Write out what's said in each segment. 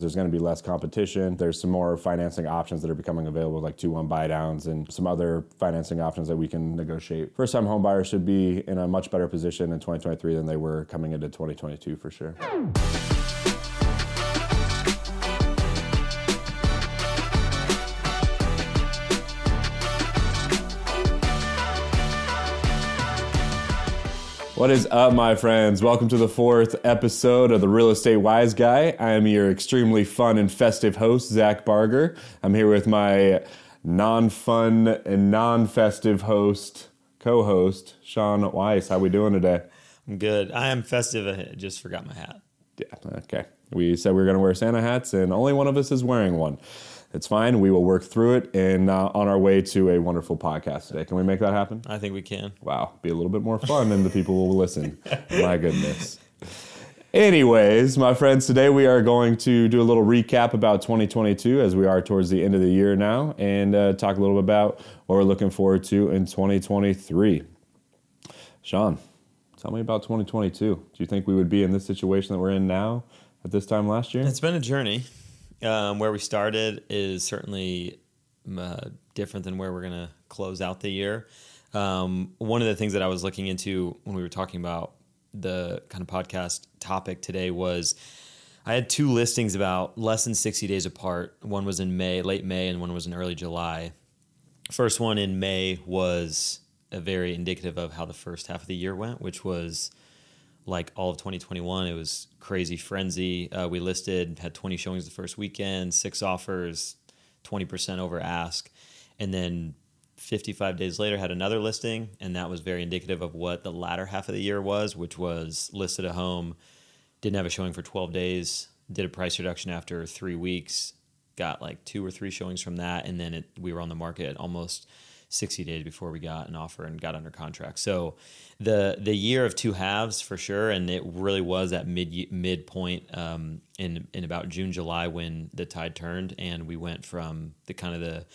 There's going to be less competition. There's some more financing options that are becoming available, like 2 1 buy downs and some other financing options that we can negotiate. First time home buyers should be in a much better position in 2023 than they were coming into 2022 for sure. What is up, my friends? Welcome to the fourth episode of the Real Estate Wise Guy. I am your extremely fun and festive host, Zach Barger. I'm here with my non fun and non festive host, co host, Sean Weiss. How we doing today? I'm good. I am festive. I just forgot my hat. Yeah, okay. We said we were going to wear Santa hats, and only one of us is wearing one. It's fine. We will work through it and uh, on our way to a wonderful podcast today. Can we make that happen? I think we can. Wow. Be a little bit more fun and the people will listen. My goodness. Anyways, my friends, today we are going to do a little recap about 2022 as we are towards the end of the year now and uh, talk a little bit about what we're looking forward to in 2023. Sean, tell me about 2022. Do you think we would be in this situation that we're in now at this time last year? It's been a journey um, where we started is certainly uh, different than where we're going to close out the year. Um, one of the things that I was looking into when we were talking about the kind of podcast topic today was I had two listings about less than 60 days apart. One was in May, late May, and one was in early July. First one in May was a very indicative of how the first half of the year went, which was like all of 2021. It was crazy frenzy. Uh, we listed, had 20 showings the first weekend, six offers, 20% over ask. And then 55 days later, had another listing. And that was very indicative of what the latter half of the year was, which was listed a home, didn't have a showing for 12 days, did a price reduction after three weeks, got like two or three showings from that. And then it, we were on the market almost 60 days before we got an offer and got under contract. So the the year of two halves for sure, and it really was at mid midpoint um, in in about June July when the tide turned and we went from the kind of the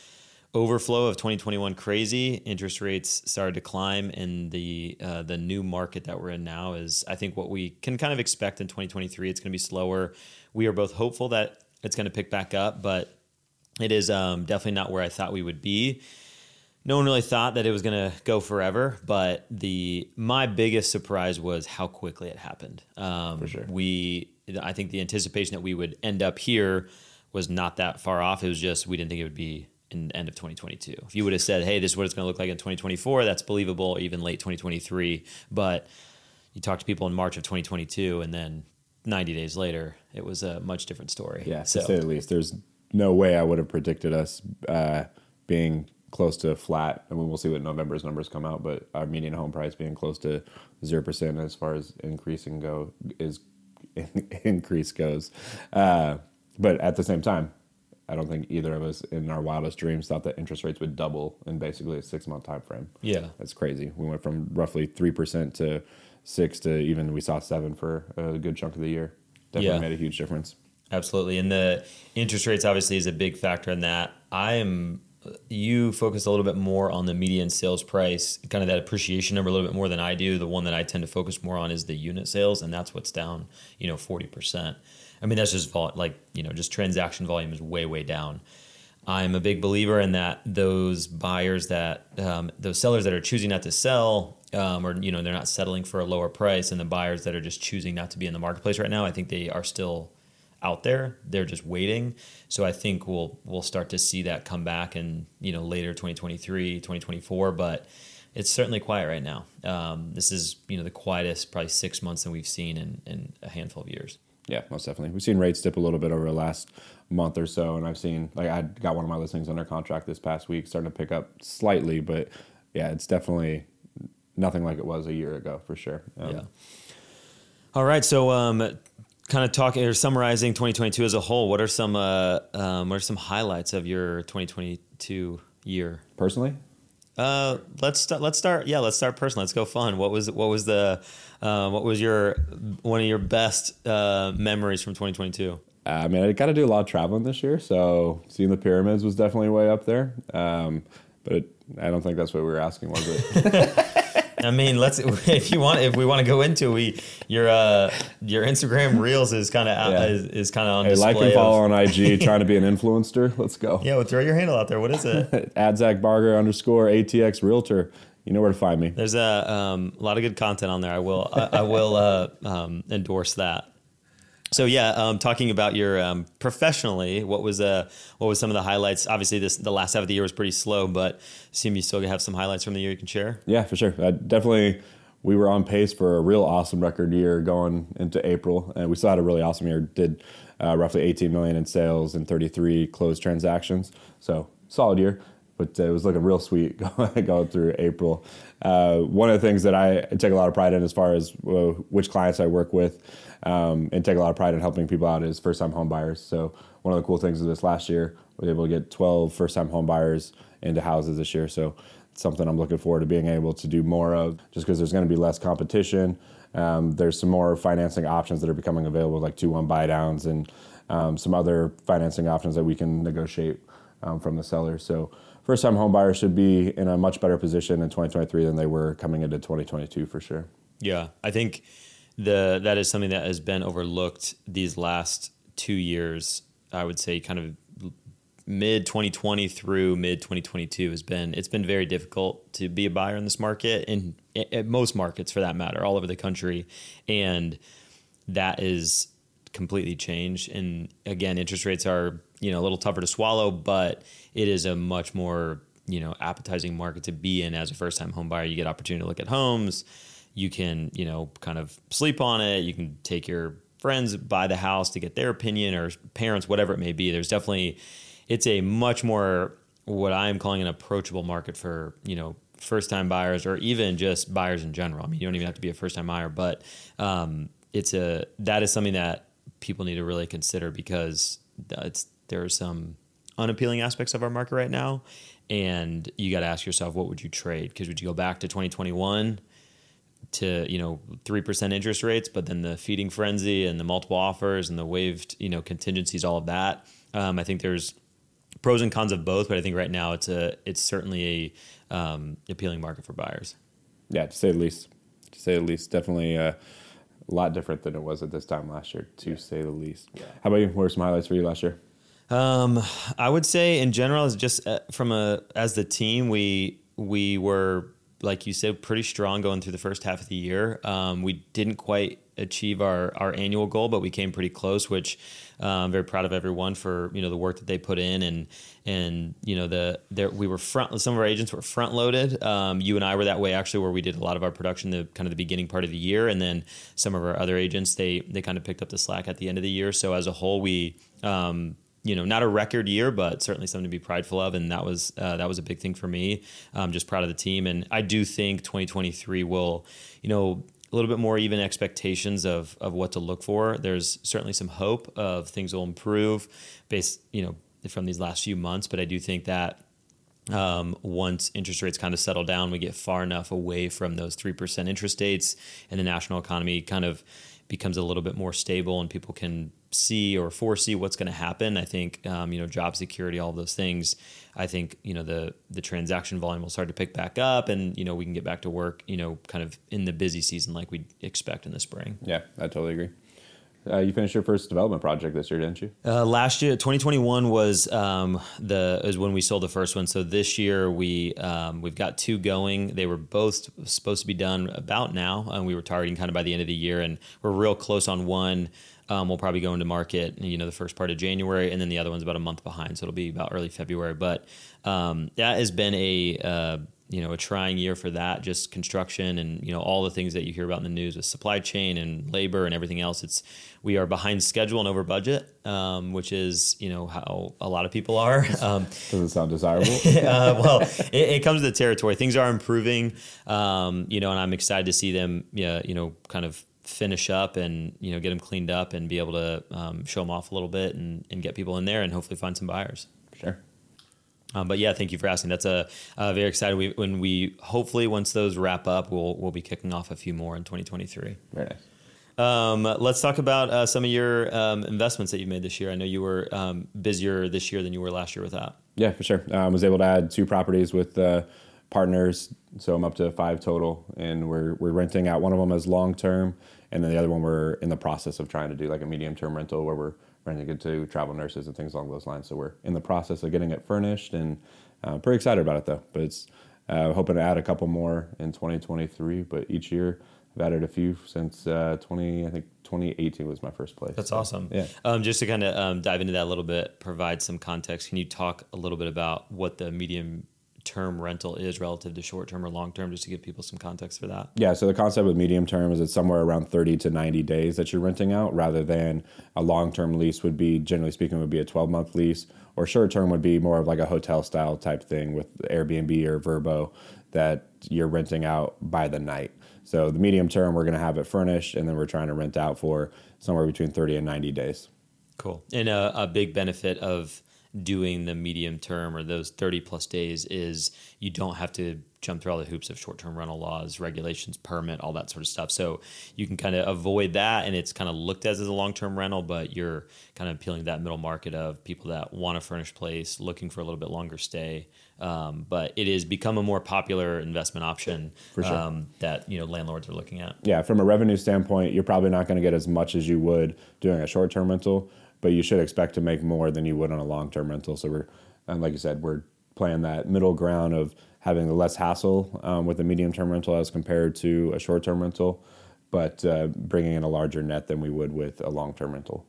overflow of 2021 crazy interest rates started to climb and the uh, the new market that we're in now is I think what we can kind of expect in 2023 it's going to be slower. We are both hopeful that it's going to pick back up but it is um, definitely not where I thought we would be no one really thought that it was going to go forever, but the my biggest surprise was how quickly it happened. Um, For sure. We, I think the anticipation that we would end up here was not that far off. It was just we didn't think it would be in the end of 2022. If you would have said, "Hey, this is what it's going to look like in 2024," that's believable. Even late 2023, but you talk to people in March of 2022, and then 90 days later, it was a much different story. Yeah, so. to say the least. There's no way I would have predicted us uh, being close to flat. I mean, we'll see what November's numbers come out, but our median home price being close to zero percent as far as increasing go is increase goes. Uh, but at the same time, I don't think either of us in our wildest dreams thought that interest rates would double in basically a six month time frame. Yeah, that's crazy. We went from roughly three percent to six to even we saw seven for a good chunk of the year. Definitely yeah. made a huge difference. Absolutely, and the interest rates obviously is a big factor in that. I am you focus a little bit more on the median sales price, kind of that appreciation number a little bit more than I do. The one that I tend to focus more on is the unit sales, and that's what's down, you know, 40%. I mean, that's just vol- like, you know, just transaction volume is way, way down. I'm a big believer in that those buyers that, um, those sellers that are choosing not to sell, um, or, you know, they're not settling for a lower price, and the buyers that are just choosing not to be in the marketplace right now, I think they are still out there. They're just waiting. So I think we'll we'll start to see that come back in you know later 2023, 2024. But it's certainly quiet right now. Um, this is you know the quietest probably six months that we've seen in, in a handful of years. Yeah, most definitely. We've seen rates dip a little bit over the last month or so, and I've seen like I got one of my listings under contract this past week, starting to pick up slightly, but yeah, it's definitely nothing like it was a year ago for sure. Um, yeah. All right, so um, kind of talking or summarizing 2022 as a whole, what are some uh, um, what are some highlights of your 2022 year? Personally, uh, let's start. Let's start. Yeah, let's start personally. Let's go fun. What was what was the uh, what was your one of your best uh, memories from 2022? Uh, I mean, I got to do a lot of traveling this year, so seeing the pyramids was definitely way up there. Um, but it, I don't think that's what we were asking, was it? I mean, let's if you want if we want to go into we your uh your Instagram reels is kind of Yeah. is, is kind of on Hey, like and follow of- on IG, trying to be an influencer. Let's go. Yeah, well, throw your handle out there. What is it? At Zach Barger underscore ATX Realtor. You know where to find me. There's a um, a lot of good content on there. I will I, I will uh, um, endorse that. So yeah, um, talking about your um, professionally, what was uh what was some of the highlights? Obviously, this the last half of the year was pretty slow, but assume you still have some highlights from the year you can share. Yeah, for sure. Uh, definitely, we were on pace for a real awesome record year going into April, and we still had a really awesome year. Did uh, roughly 18 million in sales and 33 closed transactions. So solid year, but uh, it was looking real sweet going, through April. Uh, one of the things that I take a lot of pride in, as far as uh, which clients I work with, um, and take a lot of pride in helping people out, is first-time home buyers. So one of the cool things of this last year, we were able to get 12 first-time home buyers into houses this year. So it's something I'm looking forward to being able to do more of, just because there's going to be less competition. Um, there's some more financing options that are becoming available, like two-one buy downs and um, some other financing options that we can negotiate um, from the seller. So first-time home buyers should be in a much better position in 2023 than they were coming into 2022 for sure. Yeah, I think the that is something that has been overlooked these last two years. I would say, kind of mid 2020 through mid 2022 has been it's been very difficult to be a buyer in this market and most markets for that matter all over the country and that is completely changed and again interest rates are you know a little tougher to swallow but it is a much more you know appetizing market to be in as a first time home buyer. You get opportunity to look at homes. You can you know kind of sleep on it. You can take your friends by the house to get their opinion or parents whatever it may be. There's definitely it's a much more what i'm calling an approachable market for you know first time buyers or even just buyers in general. I mean you don't even have to be a first time buyer but um, it's a that is something that people need to really consider because it's there are some unappealing aspects of our market right now and you got to ask yourself what would you trade because would you go back to 2021 to you know three percent interest rates, but then the feeding frenzy and the multiple offers and the waived you know contingencies, all of that. Um, I think there's pros and cons of both, but I think right now it's a it's certainly a um, appealing market for buyers. Yeah, to say the least. To say the least, definitely uh, a lot different than it was at this time last year. To say the least. Yeah. How about you? What were some highlights for you last year? Um, I would say in general, is just uh, from a as the team, we we were like you said, pretty strong going through the first half of the year. Um, we didn't quite achieve our our annual goal, but we came pretty close, which uh, I'm very proud of everyone for you know the work that they put in and and you know the there we were front some of our agents were front loaded. Um, you and I were that way actually, where we did a lot of our production the kind of the beginning part of the year, and then some of our other agents they they kind of picked up the slack at the end of the year. So as a whole, we um, you know, not a record year, but certainly something to be prideful of, and that was uh, that was a big thing for me. I'm just proud of the team, and I do think 2023 will, you know, a little bit more even expectations of of what to look for. There's certainly some hope of things will improve based, you know, from these last few months, but I do think that um, once interest rates kind of settle down, we get far enough away from those 3% interest rates and the national economy kind of becomes a little bit more stable and people can see or foresee what's going to happen. I think, um, you know, job security, all those things, I think, you know, the, the transaction volume will start to pick back up and, you know, we can get back to work, you know, kind of in the busy season like we expect in the spring. Yeah, I totally agree. Uh, you finished your first development project this year, didn't you? Uh, last year, 2021 was um, the is when we sold the first one. So this year we um, we've got two going. They were both supposed to be done about now, and we were targeting kind of by the end of the year, and we're real close on one. Um, we'll probably go into market, you know, the first part of January, and then the other one's about a month behind, so it'll be about early February. But um, that has been a uh, you know a trying year for that just construction and you know all the things that you hear about in the news with supply chain and labor and everything else it's we are behind schedule and over budget um, which is you know how a lot of people are um, Doesn't sound desirable. uh, well it, it comes to the territory things are improving um, you know and i'm excited to see them yeah, you know kind of finish up and you know get them cleaned up and be able to um, show them off a little bit and, and get people in there and hopefully find some buyers. Um, but yeah, thank you for asking. That's a uh, very excited. We, when we hopefully once those wrap up, we'll we'll be kicking off a few more in 2023. Very nice. Um, let's talk about uh, some of your um, investments that you made this year. I know you were um, busier this year than you were last year with that. Yeah, for sure. I um, was able to add two properties with uh, partners, so I'm up to five total, and we're we're renting out one of them as long term, and then the other one we're in the process of trying to do like a medium term rental where we're renting it to travel nurses and things along those lines. So we're in the process of getting it furnished, and uh, pretty excited about it though. But it's uh, hoping to add a couple more in 2023. But each year I've added a few since uh, 20, I think 2018 was my first place. That's So, awesome. Yeah. Um, just to kind of um, dive into that a little bit, provide some context. Can you talk a little bit about what the medium term rental is relative to short term or long term, just to give people some context for that? Yeah, so the concept with medium term is it's somewhere around 30 to 90 days that you're renting out rather than a long term lease would be, generally speaking, would be a 12 month lease, or short term would be more of like a hotel style type thing with Airbnb or Vrbo that you're renting out by the night. So the medium term, we're going to have it furnished and then we're trying to rent out for somewhere between 30 and 90 days. Cool. And a, a big benefit of doing the medium term or those 30 plus days is you don't have to jump through all the hoops of short term rental laws, regulations, permit, all that sort of stuff. So you can kind of avoid that and it's kind of looked at as a long term rental, but you're kind of appealing to that middle market of people that want a furnished place, looking for a little bit longer stay. Um, but it has become a more popular investment option For sure. um, that you know landlords are looking at. yeah, from a revenue standpoint, you're probably not going to get as much as you would doing a short term rental, but you should expect to make more than you would on a long term rental. So we're, and like you said, we're playing that middle ground of having less hassle um, with a medium term rental as compared to a short term rental, but uh, bringing in a larger net than we would with a long term rental.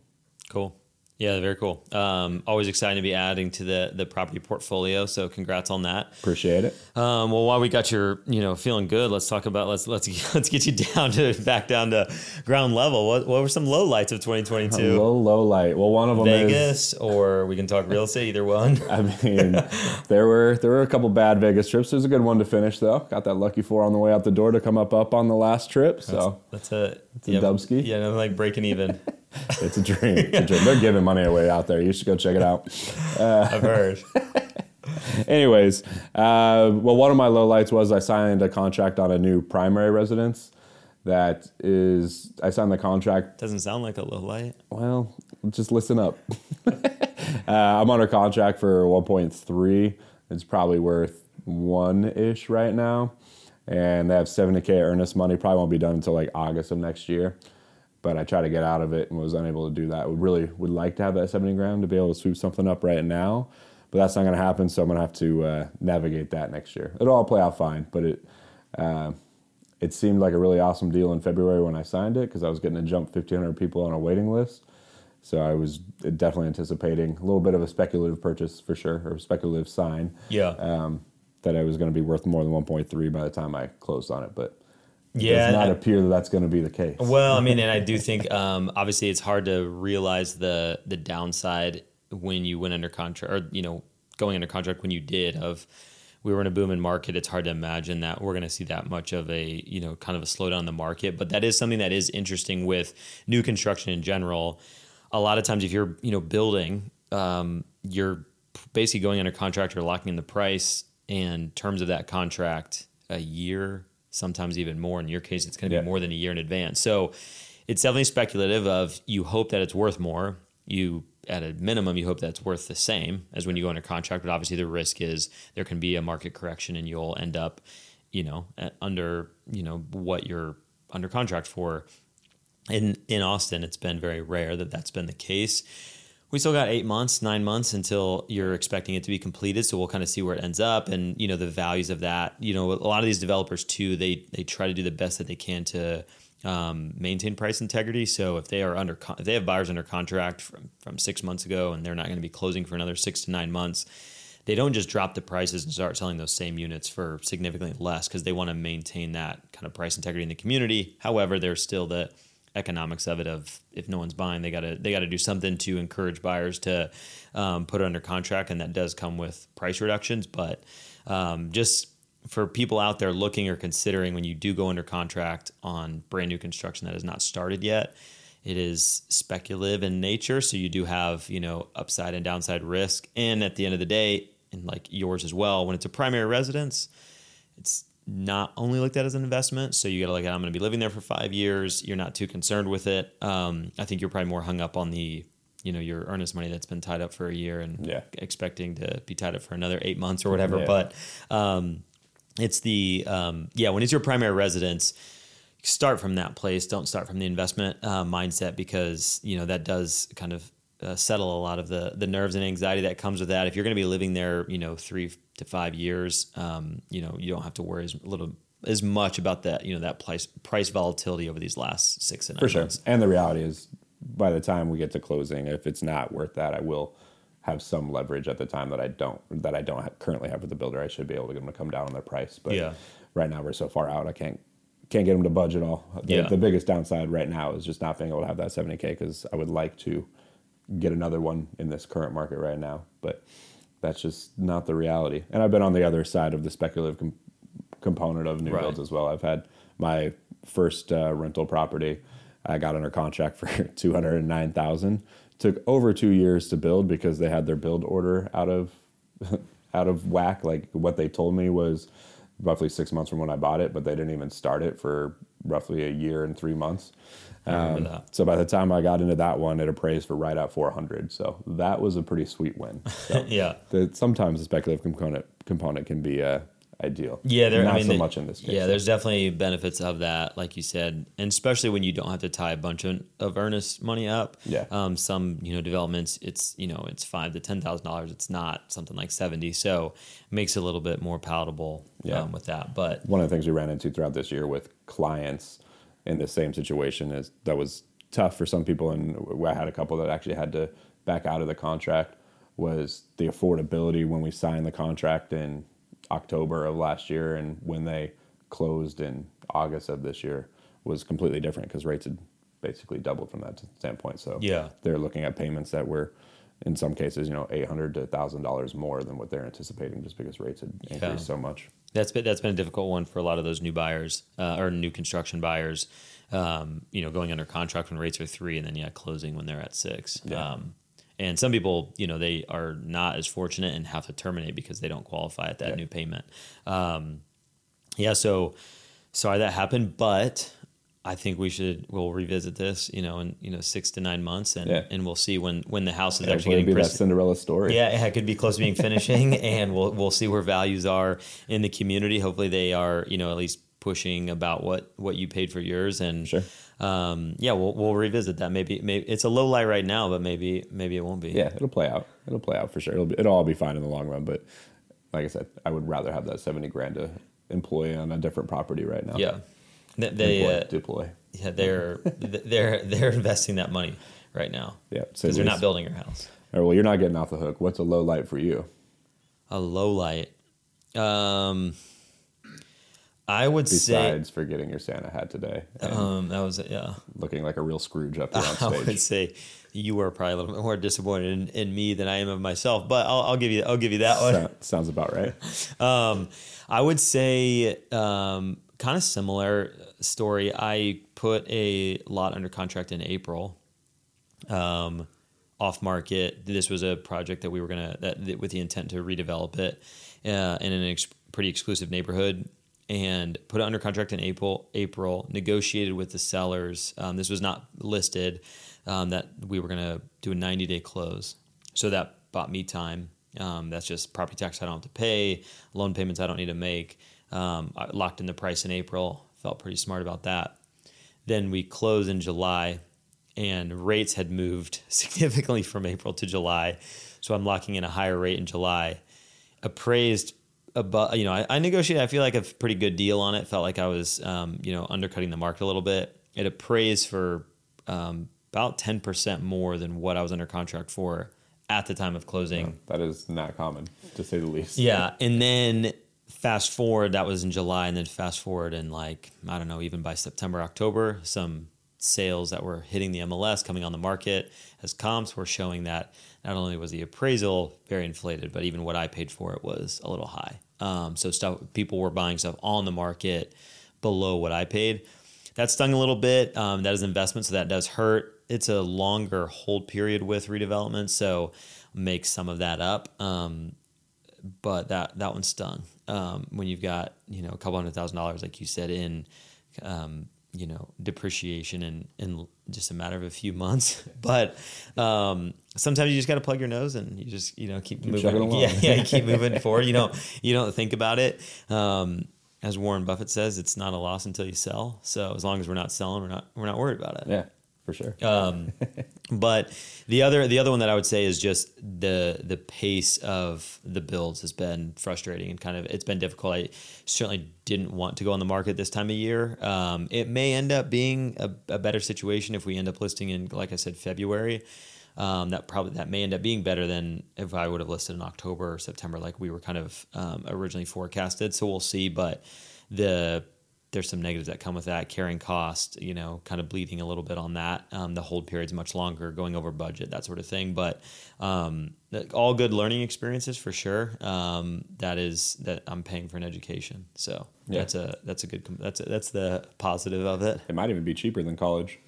Cool. Yeah, very cool. Um, always excited to be adding to the the property portfolio. So congrats on that. Appreciate it. Um, well, while we got your, you know, feeling good, let's talk about let's let's let's get you down to back down to ground level. What what were some low lights of 2022? Low, low light. Well, one of them is. Vegas, or we can talk real estate. Either one. I mean, there were there were a couple bad Vegas trips. There's a good one to finish though. Got that lucky four on the way out the door to come up up on the last trip. So That's a it's a dubski? Yeah, nothing like breaking even. it's a dream. It's a dream. They're giving money away out there. You should go check it out. I've heard. Anyways, uh, well, one of my lowlights was I signed a contract on a new primary residence. That is, I signed the contract Doesn't sound like a low light. Well, just listen up. uh, I'm under contract for 1.3. It's probably worth one ish right now, and they have 70k earnest money. Probably won't be done until like August of next year. But I tried to get out of it and was unable to do that. Would really would like to have that 70 grand to be able to sweep something up right now, but that's not going to happen. So I'm going to have to uh, navigate that next year. It'll all play out fine, but it. Uh, it seemed like a really awesome deal in February when I signed it because I was getting to jump 1,500 people on a waiting list. So I was definitely anticipating a little bit of a speculative purchase for sure, or a speculative sign Yeah. um, that it was going to be worth more than 1.3 by the time I closed on it. But it yeah. does not I- appear that that's going to be the case. Well, I mean, and I do think um, obviously it's hard to realize the the downside when you went under contract, or you know, going under contract when you did. Of we were in a booming market. It's hard to imagine that we're going to see that much of a you know kind of a slowdown in the market. But that is something that is interesting with new construction in general. A lot of times, if you're you know building, um, you're basically going under contract or locking in the price and terms of that contract a year, sometimes even more. In your case, it's going to Yeah. be more than a year in advance. So it's definitely speculative. Of you hope that it's worth more. You at a minimum, you hope that it's worth the same as when you go under contract. But obviously, the risk is there can be a market correction, and you'll end up, you know, at, under you know what you're under contract for. In in Austin, it's been very rare that that's been the case. We still got eight months, nine months until you're expecting it to be completed. So we'll kind of see where it ends up, and you know the values of that. You know, a lot of these developers too, they they try to do the best that they can to um, maintain price integrity. So if they are under, con- if they have buyers under contract from from six months ago, and they're not going to be closing for another six to nine months, they don't just drop the prices and start selling those same units for significantly less because they want to maintain that kind of price integrity in the community. However, there's still the economics of it of if no one's buying, they gotta they gotta do something to encourage buyers to um, put under contract, and that does come with price reductions. But um, just for people out there looking or considering when you do go under contract on brand new construction that has not started yet, it is speculative in nature. So you do have, you know, upside and downside risk. And at the end of the day, and like yours as well, when it's a primary residence, it's not only looked at as an investment. So you got to look at, I'm going to be living there for five years. You're not too concerned with it. Um, I think you're probably more hung up on the, you know, your earnest money that's been tied up for a year and Yeah. expecting to be tied up for another eight months or whatever. Yeah. But, um, it's the um, yeah when it's your primary residence start from that place don't start from the investment uh, mindset because you know that does kind of uh, settle a lot of the the nerves and anxiety that comes with that if you're going to be living there you know three to five years um, you know you don't have to worry as little as much about that you know that price price volatility over these last six and For sure. months And the reality is, by the time we get to closing, if it's not worth that, I will have some leverage at the time that I don't that I don't have, currently have with the builder. I should be able to get them to come down on their price. But Yeah. right now we're so far out, I can't can't get them to budge at all. The, Yeah. the biggest downside right now is just not being able to have that 70k because I would like to get another one in this current market right now, but that's just not the reality. And I've been on the other side of the speculative com- component of new Right. builds as well. I've had my first uh, rental property. I got under contract for two hundred and nine thousand. Took over two years to build because they had their build order out of out of whack. Like what they told me was roughly six months from when I bought it, but they didn't even start it for roughly a year and three months. Um, so by the time I got into that one, it appraised for right at 400. So that was a pretty sweet win. So yeah the, sometimes the speculative component component can be uh, ideal. Yeah, there. Not I mean, so the- much in this case. Yeah, there's definitely benefits of that, like you said, and especially when you don't have to tie a bunch of, of earnest money up. Yeah. Um, some you know developments, it's you know it's five to ten thousand dollars. It's not something like seventy, so it makes it a little bit more palatable. Yeah. Um, with that, but one of the things we ran into throughout this year with clients in the same situation is that was tough for some people and i had a couple that actually had to back out of the contract was the affordability when we signed the contract in october of last year and when they closed in august of this year was completely different because rates had basically doubled from that standpoint so Yeah. they're looking at payments that were in some cases you know 800 to 1000 dollars more than what they're anticipating just because rates had increased so much That's been that's been a difficult one for a lot of those new buyers uh, or new construction buyers. Um, you know, going under contract when rates are three, and then yeah, closing when they're at six. Yeah. Um, and some people, you know, they are not as fortunate and have to terminate because they don't qualify at that Yeah. new payment. Um, yeah, so sorry that happened, but I think we should we'll revisit this, you know, in you know six to nine months, and Yeah. and we'll see when when the house is Hopefully actually getting be that Cinderella story. yeah, it could be close to being finishing, and we'll we'll see where values are in the community. Hopefully, they are you know at least pushing about what what you paid for yours, and Sure. um, yeah, we'll we'll revisit that. Maybe maybe it's a low light right now, but maybe maybe it won't be. Yeah, it'll play out. It'll play out for sure. It'll be, it'll all be fine in the long run. But like I said, I would rather have that seventy grand to employ on a different property right now. yeah. They, uh, deploy. yeah they're they're they're investing that money right now Yeah, because the they're not building your house. Right, well, you're not getting off the hook. What's a low light for you? A low light. Um, I would say Besides for getting your Santa hat today, um, that was yeah. looking like a real Scrooge up there on stage. I would say you were probably a little bit more disappointed in, in me than I am of myself, but I'll, I'll give you I'll give you that one. So- sounds about right. Um, I would say um, kind of similar story. I put a lot under contract in April, um, off market. This was a project that we were gonna that, that with the intent to redevelop it uh, in an ex- pretty exclusive neighborhood. And put it under contract in April. April negotiated with the sellers. Um, this was not listed. Um, that we were to do a 90 day close. So that bought me time. Um, that's just property tax I don't have to pay, loan payments I don't need to make. Um, I locked in the price in April. Felt pretty smart about that. Then we closed in July, and rates had moved significantly from April to July. So I'm locking in a higher rate in July. Appraised above, you know, I, I negotiated. I feel like a pretty good deal on it. Felt like I was, um, you know, undercutting the market a little bit. It appraised for um, about 10% more than what I was under contract for at the time of closing. That is not common, to say the least. Yeah, and then fast forward, that was in July, and then fast forward and like I don't know, even by September, October, some sales that were hitting the MLS coming on the market as comps were showing that not only was the appraisal very inflated, but even what I paid for it was a little high. Um, so stuff people were buying stuff on the market below what I paid. That stung a little bit. Um, that is investment, so that does hurt. It's a longer hold period with redevelopment, so make some of that up. Um, but that that one stung um, when you've got you know a couple hundred thousand dollars, like you said, in um, you know depreciation in in just a matter of a few months. But um, sometimes you just got to plug your nose and you just you know keep, Keep moving. Yeah, yeah, keep moving forward. You don't you don't think about it. Um, as Warren Buffett says, it's not a loss until you sell. So as long as we're not selling, we're not we're not worried about it. Yeah, for sure. Um, but the other the other one that I would say is just the the pace of the builds has been frustrating and kind of it's been difficult. I certainly didn't want to go on the market this time of year. Um, it may end up being a, a better situation if we end up listing in, like I said, February. Um, that probably that may end up being better than if I would have listed in October or September, like we were kind of um, originally forecasted. So we'll see, but the there's some negatives that come with that. Carrying cost you know kind of bleeding a little bit on that. Um, the hold period's much longer going over budget that sort of thing. But um, all good learning experiences for sure. Um, that is that i'm paying for an education. So Yeah. that's a that's a good that's a, that's the positive of it. It might even be cheaper than college.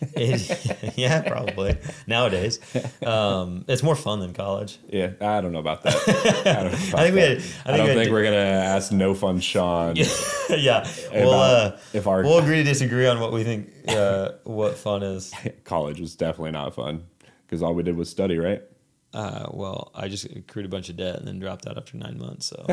It- yeah probably nowadays um, it's more fun than college Yeah, I don't know about that. I, know about I think we. Had, I, I think don't we think we're gonna ask no fun Sean. yeah we'll uh, if our- we'll agree to disagree on what we think uh, what fun is College was definitely not fun because all we did was study, right? Uh, well, I just accrued a bunch of debt and then dropped out after nine months. So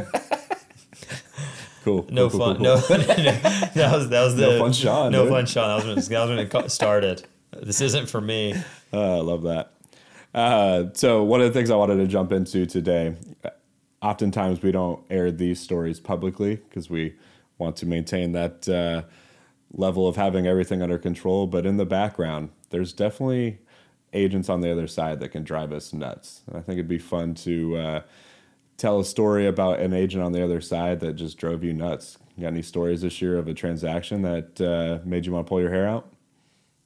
Cool. no cool, fun. cool, No, cool. that was that was the No fun Sean, No dude. fun, Sean. That was when, that was when it started. This isn't for me. Uh, I love that. Uh, so one of the things I wanted to jump into today, oftentimes we don't air these stories publicly because we want to maintain that uh, level of having everything under control. But in the background, there's definitely agents on the other side that can drive us nuts. And I think it'd be fun to uh, tell a story about an agent on the other side that just drove you nuts. You got any stories this year of a transaction that uh, made you want to pull your hair out?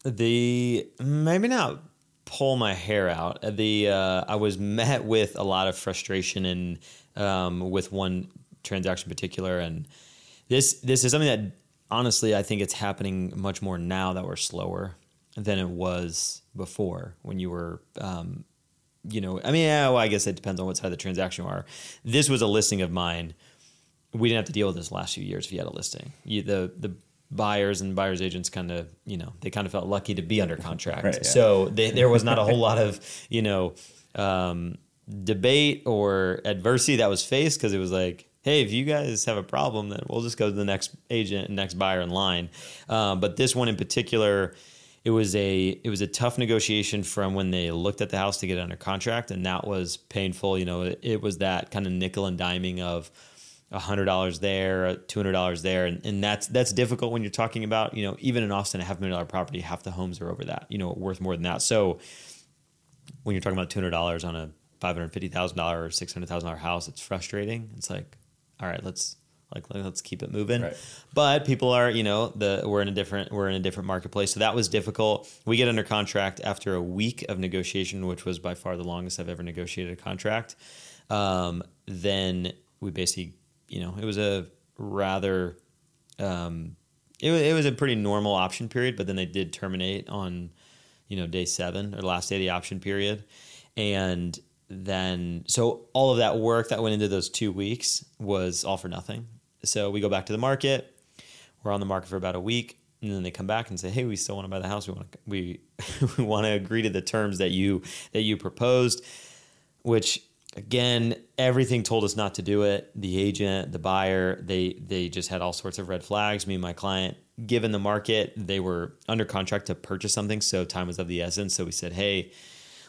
The maybe not pull my hair out. The uh, I was met with a lot of frustration and um, with one transaction in particular, and this this is something that honestly I think it's happening much more now that we're slower than it was before when you were. Um, you know, I mean, yeah, well, I guess it depends on what side of the transaction you are. This was a listing of mine. We didn't have to deal with this last few years if you had a listing. You, the the buyers and buyers agents kind of you know they kind of felt lucky to be under contract Right, yeah. so they, there was not a whole lot of you know um, debate or adversity that was faced because it was like hey if you guys have a problem then we'll just go to the next agent and next buyer in line um, but this one in particular it was a it was a tough negotiation from when they looked at the house to get under contract and that was painful you know it, it was that kind of nickel and diming of hundred dollars there, two hundred dollars there, and, and that's that's difficult when you're talking about you know even in Austin a half million dollar property, half the homes are over that, you know, worth more than that. So when you're talking about two hundred dollars on a five hundred fifty thousand dollar or six hundred thousand dollar house, it's frustrating. It's like, all right, let's like let's keep it moving. Right. But people are, you know, the we're in a different we're in a different marketplace, so that was difficult. We get under contract after a week of negotiation, which was by far the longest I've ever negotiated a contract. Um, then we basically, you know, it was a rather, um, it was, it was a pretty normal option period, but then they did terminate on, you know, day seven or last day of the option period, and then so all of that work that went into those two weeks was all for nothing. So we go back to the market. We're on the market for about a week, and then they come back and say, "Hey, we still want to buy the house. We want to we we want to agree to the terms that you that you proposed." Which again, everything told us not to do it. The agent, the buyer, they they just had all sorts of red flags. Me and my client, given the market, they were under contract to purchase something, so time was of the essence. So we said, "Hey,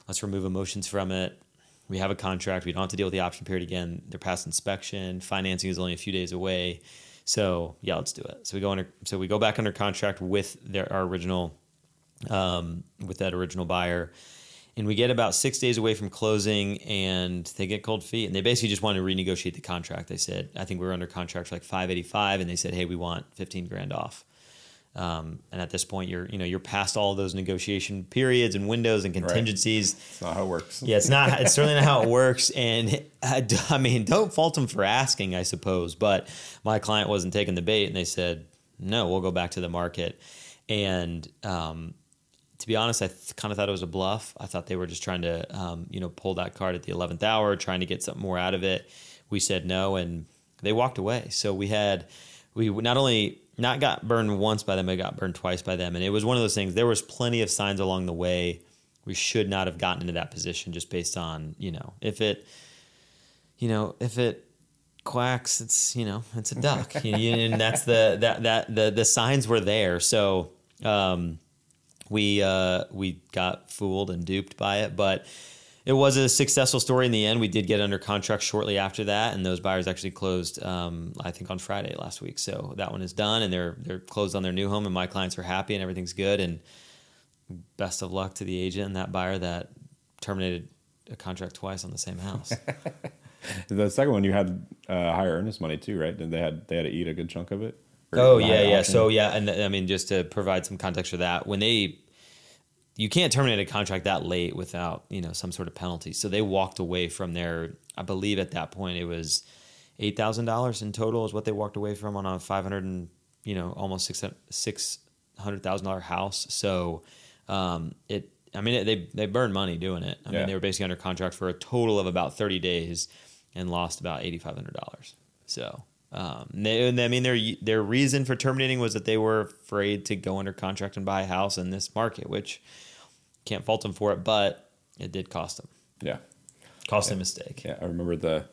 let's remove emotions from it." We have a contract. We don't have to deal with the option period again. They're past inspection. Financing is only a few days away. So yeah, let's do it. So we go under. So we go back under contract with their our original, um, with that original buyer, and we get about six days away from closing, and they get cold feet, and they basically just want to renegotiate the contract. They said, I think we were under contract for like five eighty five, and they said, hey, we want fifteen grand off. Um, and at this point, you're you know you're past all those negotiation periods and windows and contingencies. That's not how it works. Yeah, it's not. It's certainly not how it works. And I mean, don't fault them for asking, I suppose. But my client wasn't taking the bait, and they said, "No, we'll go back to the market." And um, to be honest, I th- kind of thought it was a bluff. I thought they were just trying to, um, you know, pull that card at the eleventh hour, trying to get something more out of it. We said no, and they walked away. So we had, we not only not got burned once by them, but got burned twice by them. And it was one of those things. There was plenty of signs along the way. We should not have gotten into that position just based on you know if it, you know if it quacks, it's you know it's a duck, and that's the that that the the signs were there. So um, we uh, we got fooled and duped by it, but it was a successful story in the end. We did get under contract shortly after that, and those buyers actually closed, um, I think, on Friday last week. So that one is done, and they're they're closed on their new home, and my clients are happy, and everything's good. And best of luck to the agent and that buyer that terminated a contract twice on the same house. the second one you had uh, higher earnest money too, right? And they had they had to eat a good chunk of it. Oh yeah, yeah. Option? So yeah, and th- I mean just to provide some context for that, when they you can't terminate a contract that late without you know some sort of penalty. So they walked away from their. I believe at that point it was eight thousand dollars in total is what they walked away from on a five hundred and you know almost six six hundred thousand dollar house. So um, it. I mean, they they burned money doing it. I yeah. mean, they were basically under contract for a total of about thirty days and lost about eighty five hundred dollars. So um, they, I mean, their their reason for terminating was that they were afraid to go under contract and buy a house in this market, which can't fault them for it, but it did cost them. Yeah, cost yeah. a mistake. Yeah, I remember the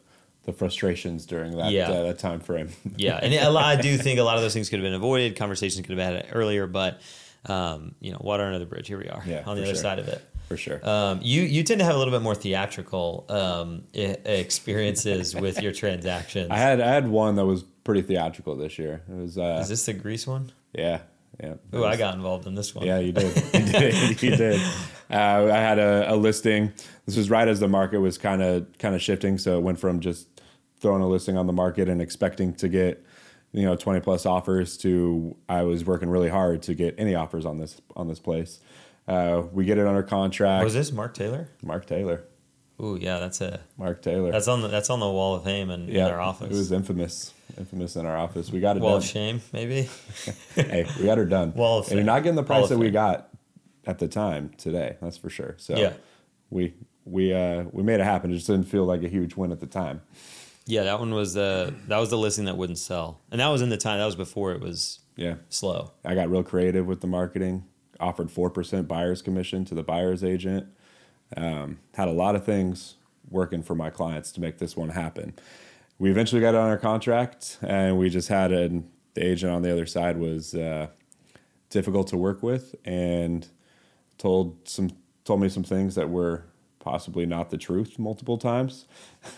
the frustrations during that yeah. uh, that time frame. yeah, and it, I do think a lot of those things could have been avoided. Conversations could have been had earlier, but um, you know, water under the bridge. Here we are yeah, on the other sure. side of it. For sure. Um, you you tend to have a little bit more theatrical um, experiences with your transactions. I had I had one that was pretty theatrical this year. It was. Uh, Is this the Greece one? Yeah, yeah. Oh, I got involved in this one. Yeah, you did. You did. you did. Uh, I had a, a, listing. This was right as the market was kind of kind of shifting, so it went from just throwing a listing on the market and expecting to get you know 20 plus offers to I was working really hard to get any offers on this on this place. Uh, we get it under contract. Was this Mark Taylor? Mark Taylor. Ooh, yeah, that's a Mark Taylor. That's on the that's on the wall of fame in, yeah, in our office. It was infamous, infamous in our office. We got it wall done. of shame, maybe. hey, we got her done. Wall of fame. And you're not getting the price that we got at the time today. That's for sure. So yeah, we we uh we made it happen. It just didn't feel like a huge win at the time. Yeah, that one was uh that was the listing that wouldn't sell, and that was in the time that was before it was yeah slow. I got real creative with the marketing. Offered four percent buyer's commission to the buyer's agent. Um, had a lot of things working for my clients to make this one happen. We eventually got it on our contract, and we just had a, the agent on the other side was uh, difficult to work with, and told some told me some things that were possibly not the truth multiple times.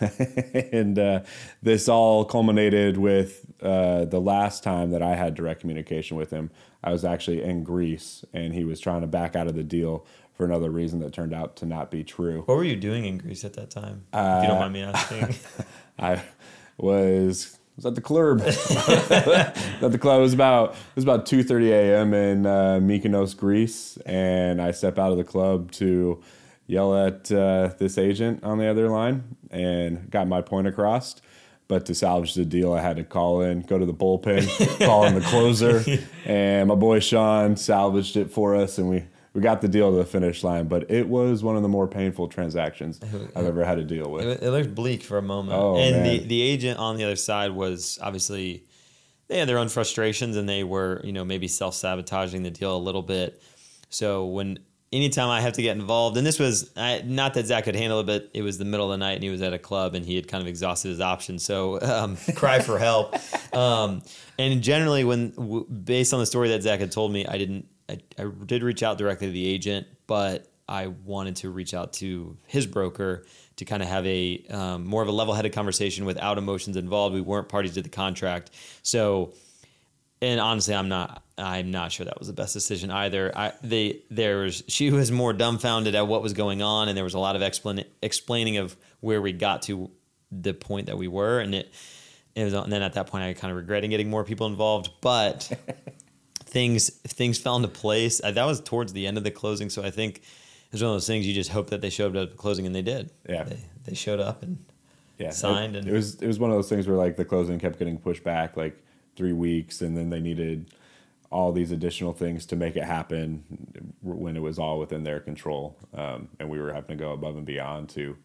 and uh, this all culminated with uh, the last time that I had direct communication with him. I was actually in Greece and he was trying to back out of the deal for another reason that turned out to not be true. What were you doing in Greece at that time? Uh, if you don't mind me asking. I was was at the club. at the club it was about it was about two thirty a.m. in uh, Mykonos, Greece, and I step out of the club to yell at uh, this agent on the other line and got my point across. But to salvage the deal, I had to call in, go to the bullpen, call in the closer, and my boy Sean salvaged it for us, and we we got the deal to the finish line. But it was one of the more painful transactions I've ever had to deal with. It, it looked bleak for a moment, oh, and man. the the agent on the other side was obviously they had their own frustrations, and they were you know maybe self sabotaging the deal a little bit. So when anytime I have to get involved, and this was I, not that Zach could handle it, but it was the middle of the night and he was at a club and he had kind of exhausted his options. So um, cry for help. Um, and generally, when w- based on the story that Zach had told me, I didn't. I, I did reach out directly to the agent, but I wanted to reach out to his broker to kind of have a um, more of a level-headed conversation without emotions involved. We weren't parties to the contract, so and honestly, I'm not. I'm not sure that was the best decision either. I they there was she was more dumbfounded at what was going on, and there was a lot of explain, explaining of where we got to the point that we were, and it it was. And then at that point, I kind of regretting getting more people involved, but things things fell into place. Uh, that was towards the end of the closing, so I think it was one of those things you just hope that they showed up at the closing, and they did. Yeah, they, they showed up and yeah signed, it, and it was it was one of those things where like the closing kept getting pushed back, like three weeks, and then they needed all these additional things to make it happen when it was all within their control, um, and we were having to go above and beyond to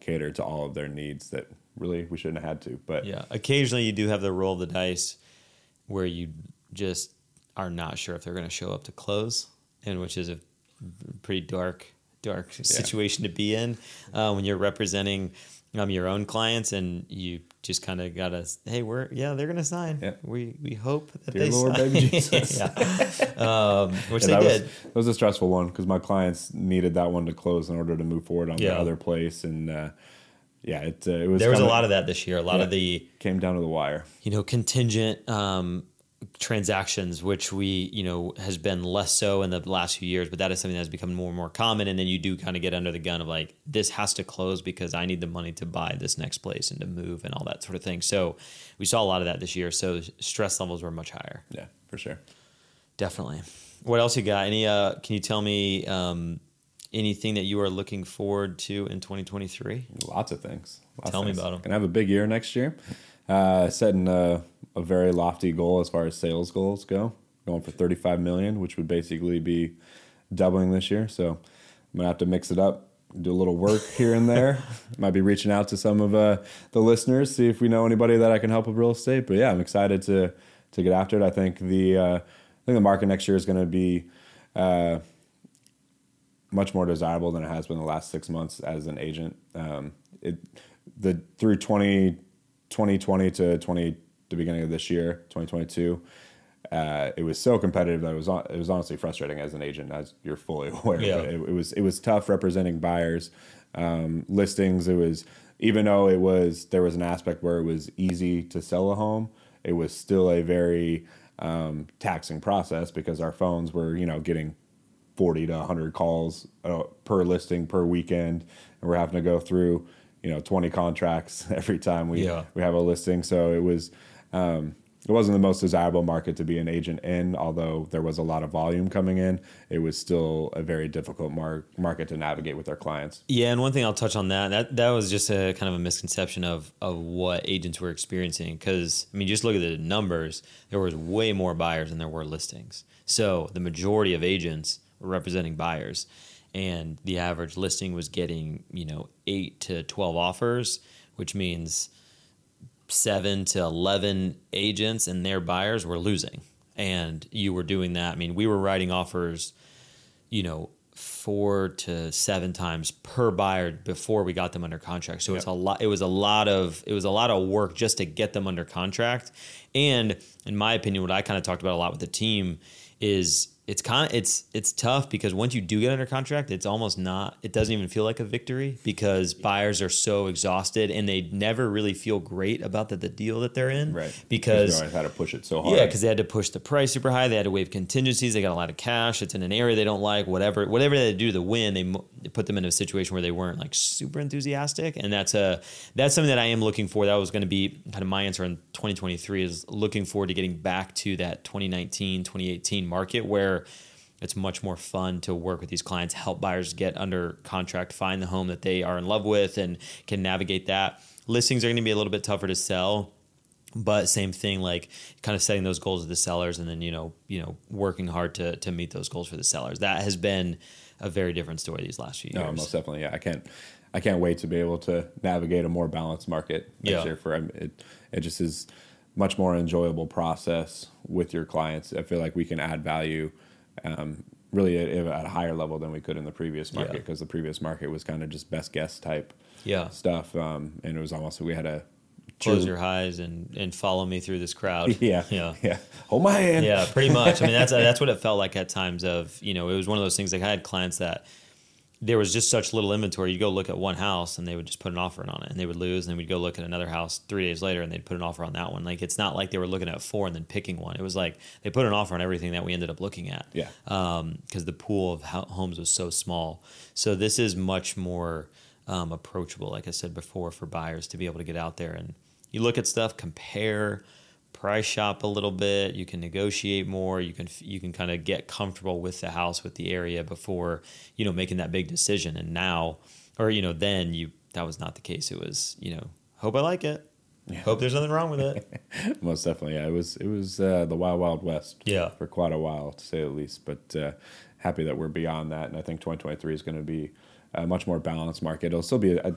cater to all of their needs that really we shouldn't have had to. But yeah, occasionally you do have the roll of the dice where you just are not sure if they're going to show up to close, and which is a pretty dark dark situation to be in uh, when you're representing um, your own clients and you just kind of gotta hey we're yeah they're gonna sign Yeah. we we hope that Dear they Lord, sign. baby Jesus. yeah. um, which Yeah, they that was, did that was a stressful one because my clients needed that one to close in order to move forward on Yeah. the other place, and uh, yeah, it uh, it was there was a kinda- lot of that this year a lot of the came down to the wire. you know contingent um, transactions which we you know has been less so in the last few years but that is something that's become more and more common and then you do kind of get under the gun of like this has to close because i need the money to buy this next place and to move and all that sort of thing so we saw a lot of that this year so stress levels were much higher Yeah, for sure. definitely what else you got any uh can you tell me um anything that you are looking forward to in 2023 Lots of things. Lots Tell of me things. about 'em. Gonna have a big year next year. Uh, setting a, a very lofty goal as far as sales goals go. Going for 35 million, which would basically be doubling this year. So I'm gonna have to mix it up, do a little work here and there. Might be reaching out to some of uh, the listeners, see if we know anybody that I can help with real estate. But yeah, I'm excited to to get after it. I think the uh, I think the market next year is going to be uh, much more desirable than it has been the last six months as an agent. Um, it the through 20, 2020 to 20 the beginning of this year, 2022. Uh, it was so competitive that it was it was honestly frustrating as an agent, as you're fully aware. Yeah. It, it was it was tough representing buyers, um, listings. It was even though it was there was an aspect where it was easy to sell a home. It was still a very um, taxing process because our phones were you know getting 40 to 100 calls uh, per listing per weekend and we're having to go through you know 20 contracts every time we Yeah. we have a listing. So it was um, it wasn't the most desirable market to be an agent in although there was a lot of volume coming in. It was still a very difficult mar- market to navigate with our clients. Yeah, and one thing I'll touch on that that that was just a kind of a misconception of of what agents were experiencing. Because I mean just look at the numbers there was way more buyers than there were listings. So the majority of agents were representing buyers and the average listing was getting you know eight to twelve offers which means seven to 11 agents and their buyers were losing. And you were doing that. I mean, we were writing offers, you know, four to seven times per buyer before we got them under contract. So it's Yep. a lot. It was a lot of it was a lot of work just to get them under contract. And in my opinion, what I kind of talked about a lot with the team is it's kind of it's it's tough because once you do get under contract, it's almost not. It doesn't even feel like a victory because buyers are so exhausted and they never really feel great about the, the deal that they're in. Right. Because I had to push it so hard yeah, because they had to push the price super high. They had to waive contingencies. They got a lot of cash. It's in an area they don't like. Whatever, whatever they do to win, they, they put them in a situation where they weren't like super enthusiastic. And that's a that's something that I am looking for. That was going to be kind of my answer in 2023 is looking forward to getting back to that 2019, 2018 market where it's much more fun to work with these clients, help buyers get under contract, find the home that they are in love with, and can navigate that. Listings are going to be a little bit tougher to sell but same thing like kind of setting those goals with the sellers and then you know you know working hard to to meet those goals for the sellers that has been a very different story these last few years No, most definitely. Yeah, I can't. I can't wait to be able to navigate a more balanced market Yeah. year. For um, it, it just is much more enjoyable process with your clients. I feel like we can add value, um, really at, at a higher level than we could in the previous market Yeah. because the previous market was kind of just best guess type yeah stuff, um, and it was almost we had a close your eyes and and follow me through this crowd yeah yeah yeah hold my hand yeah, pretty much. I mean, that's that's what it felt like at times. Of you know, it was one of those things. Like I had clients that there was just such little inventory. You'd go look at one house and they would just put an offer on it, and they would lose. And then we'd go look at another house three days later, and they'd put an offer on that one. Like it's not like they were looking at four and then picking one. It was like they put an offer on everything that we ended up looking at. Yeah. because the pool of homes was so small. So this is much more um, approachable, like I said before, for buyers to be able to get out there and you look at stuff, compare, price shop a little bit. You can negotiate more. You can you can kind of get comfortable with the house, with the area before you know making that big decision. And now, or you know, then you that was not the case. It was you know, hope I like it. Hope there's nothing wrong with it. most definitely yeah it was it was uh, the wild wild west Yeah. for quite a while to say the least but uh, happy that we're beyond that and i think 2023 is going to be a much more balanced market it'll still be a,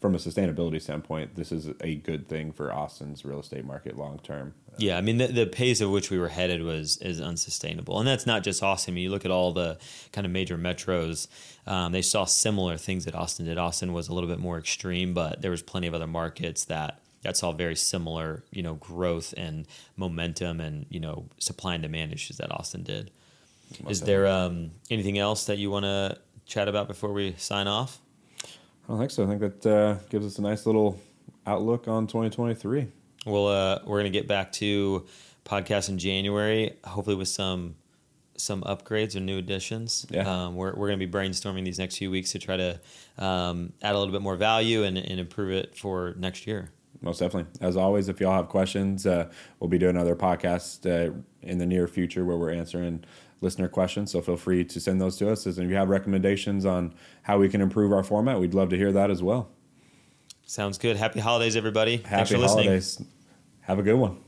from a sustainability standpoint, this is a good thing for Austin's real estate market long term. Yeah, I mean the, the pace of which we were headed was is unsustainable, and that's not just Austin. I mean, you look at all the kind of major metros; um, they saw similar things that Austin did. Austin was a little bit more extreme, but there was plenty of other markets that that saw very similar, you know, growth and momentum and you know supply and demand issues that Austin did. Is there um, anything else that you want to chat about before we sign off? I don't think so. I think that uh, gives us a nice little outlook on 2023. Well, uh, we're gonna get back to podcast in January, hopefully with some some upgrades or new additions. Yeah. Um, we're we're gonna be brainstorming these next few weeks to try to um, add a little bit more value and, and improve it for next year. Most definitely. As always, if y'all have questions, uh, we'll be doing another podcast uh, in the near future where we're answering listener questions. So feel free to send those to us. And if you have recommendations on how we can improve our format, we'd love to hear that as well. Sounds good. Happy holidays, everybody. Thanks Happy for listening. holidays. Have a good one.